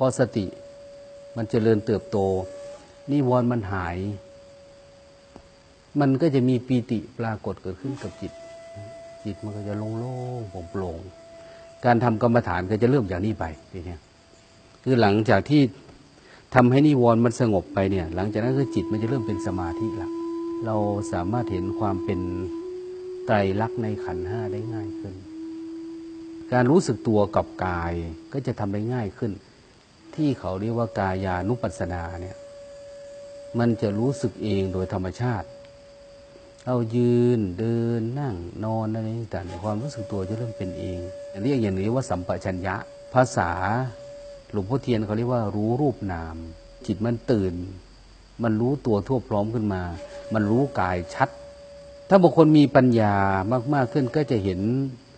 พอสติมันเจริญเติบโต นิวรณ์มันหาย มันก็จะมีปีติปรากฏเกิดขึ้นกับจิต จิตมันก็จะโล่งๆโปร่งๆการทำกรรมฐานก็จะเริ่มอย่างนี้ไปทีนี้คือหลังจากที่ทำให้นิวรณ์มันสงบไปเนี่ย หลังจากนั้นคือจิตมันจะเริ่มเป็นสมาธิละเราสามารถเห็นความเป็นไตรลักษณ์ในขันห้าได้ง่ายขึ้น การรู้สึกตัวกับกายก็จะทำได้ง่ายขึ้น ที่เขาเรียกว่ากายานุปัสสนาเนี่ย มันจะรู้สึกเองโดยธรรมชาติเรายืนเดินนั่งนอนอะไรต่างๆความรู้สึกตัวจะเริ่มเป็นเองเรียกอย่างนี้ว่าสัมปชัญญะ ภาษาหลวงพ่อเทียนเขาเรียกว่ารู้รูปนาม จิตมันตื่น มันรู้ตัวทั่วพร้อมขึ้นมา มันรู้กายชัด ถ้าบุคคลมีปัญญามาก ๆขึ้นก็จะเห็น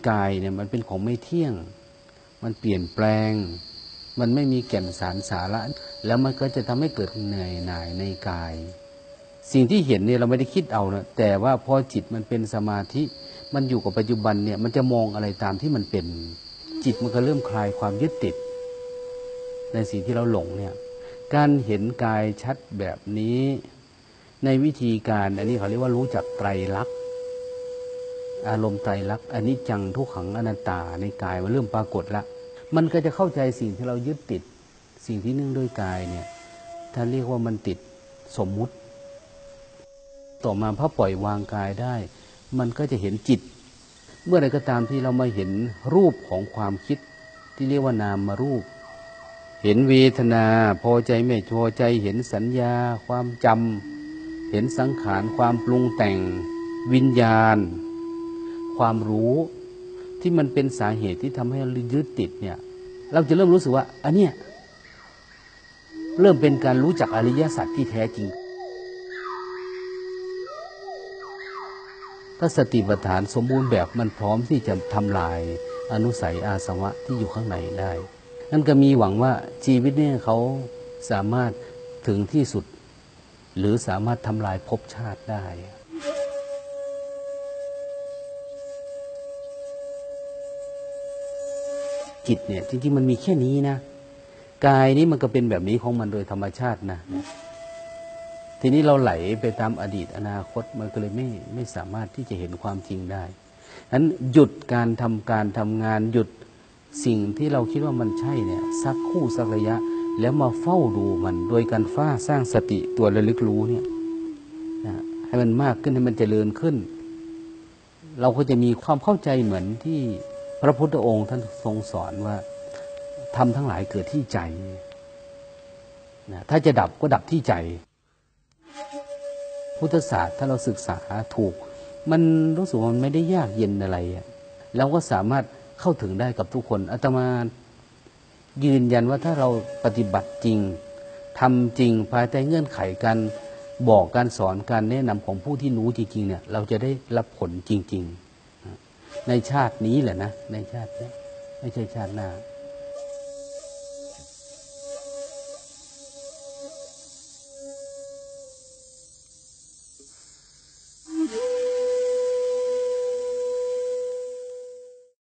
กายเนี่ยมันเป็นของไม่เที่ยง มันเปลี่ยนแปลง มันไม่มีแก่นสารสาระ แล้วมันก็จะทำให้เกิดเหนื่อยหน่ายในกาย สิ่งที่เห็นเนี่ยเราไม่ได้คิดเอานะแต่ว่าพอจิตมันเป็นสมาธิ มันอยู่กับปัจจุบันเนี่ย มันจะมองอะไรตามที่มันเป็น จิตมันก็เริ่มคลายความยึดติด ในสิ่งที่เราหลงเนี่ย การเห็นกายชัดแบบนี้ ในวิธีการอันนี้เขาเรียกว่ารู้จักไตรลักษณ์อารมณ์ไตรลักษณ์อันนี้จังทุกขังอนัตตาในกายมันเริ่มปรากฏละ มันก็จะเข้าใจสิ่งที่เรายึดติด สิ่งที่เนึ่องด้วยกายเนี่ยท่านเรียกว่ามันติดสมมุติ ต่อมาพอปล่อยวางกายได้ มันก็จะเห็นจิต เมื่อไรก็ตามที่เรามาเห็นรูปของความคิดที่เรียกว่านามมารูป เห็นเวทนา พอใจไม่พอใจเห็นสัญญา ความจำเห็นสังขารความปรุงแต่ง วิญญาณ ความรู้ ที่มันเป็นสาเหตุที่ทำให้เรายึดติดเนี่ย เราจะเริ่มรู้สึกว่า อันเนี้ยเริ่มเป็นการรู้จักอริยสัจที่แท้จริง ถ้าสติปัฏฐานสมบูรณ์แบบมันพร้อมที่จะทำลายอนุสัยอาสวะที่อยู่ข้างในได้ นั่นก็มีหวังว่าชีวิตเนี่ยเขาสามารถถึงที่สุด หรือสามารถทำลายภพชาติได้ จิตเนี่ย จริง ๆ มันมีแค่นี้นะกายนี้มันก็เป็นแบบนี้ของมันโดยธรรมชาตินะทีนี้เราไหลไปตามอดีตอนาคตมันก็เลยไม่ไม่สามารถที่จะเห็นความจริงได้นั้นหยุดการทำการทำงานหยุดสิ่งที่เราคิดว่ามันใช่เนี่ยสักคู่สักระยะ แล้วมาเฝ้าดูมัน โดยการฟ้าสร้างสติตัวระลึกรู้เนี่ยนะให้มันมากขึ้นให้มันเจริญขึ้น เราก็จะมีความเข้าใจเหมือนที่ พระพุทธองค์ท่านทรงสอนว่าทำทั้งหลายเกิดที่ใจนะถ้าจะดับก็ดับที่ใจ พุทธศาสตร์ถ้าเราศึกษาถูก มันรู้สึกว่ามันไม่ได้ยากเย็นอะไรเราก็สามารถเข้าถึงได้กับทุกคนอาตมายืนยันว่าถ้าเราปฏิบัติจริงทำจริงภายใต้เงื่อนไขการบอกการสอนการแนะนำของผู้ที่รู้จริงๆเนี่ย เราจะได้รับผลจริง ๆ ในชาตินี้แหละนะ ในชาตินี้ไม่ใช่ชาติหน้า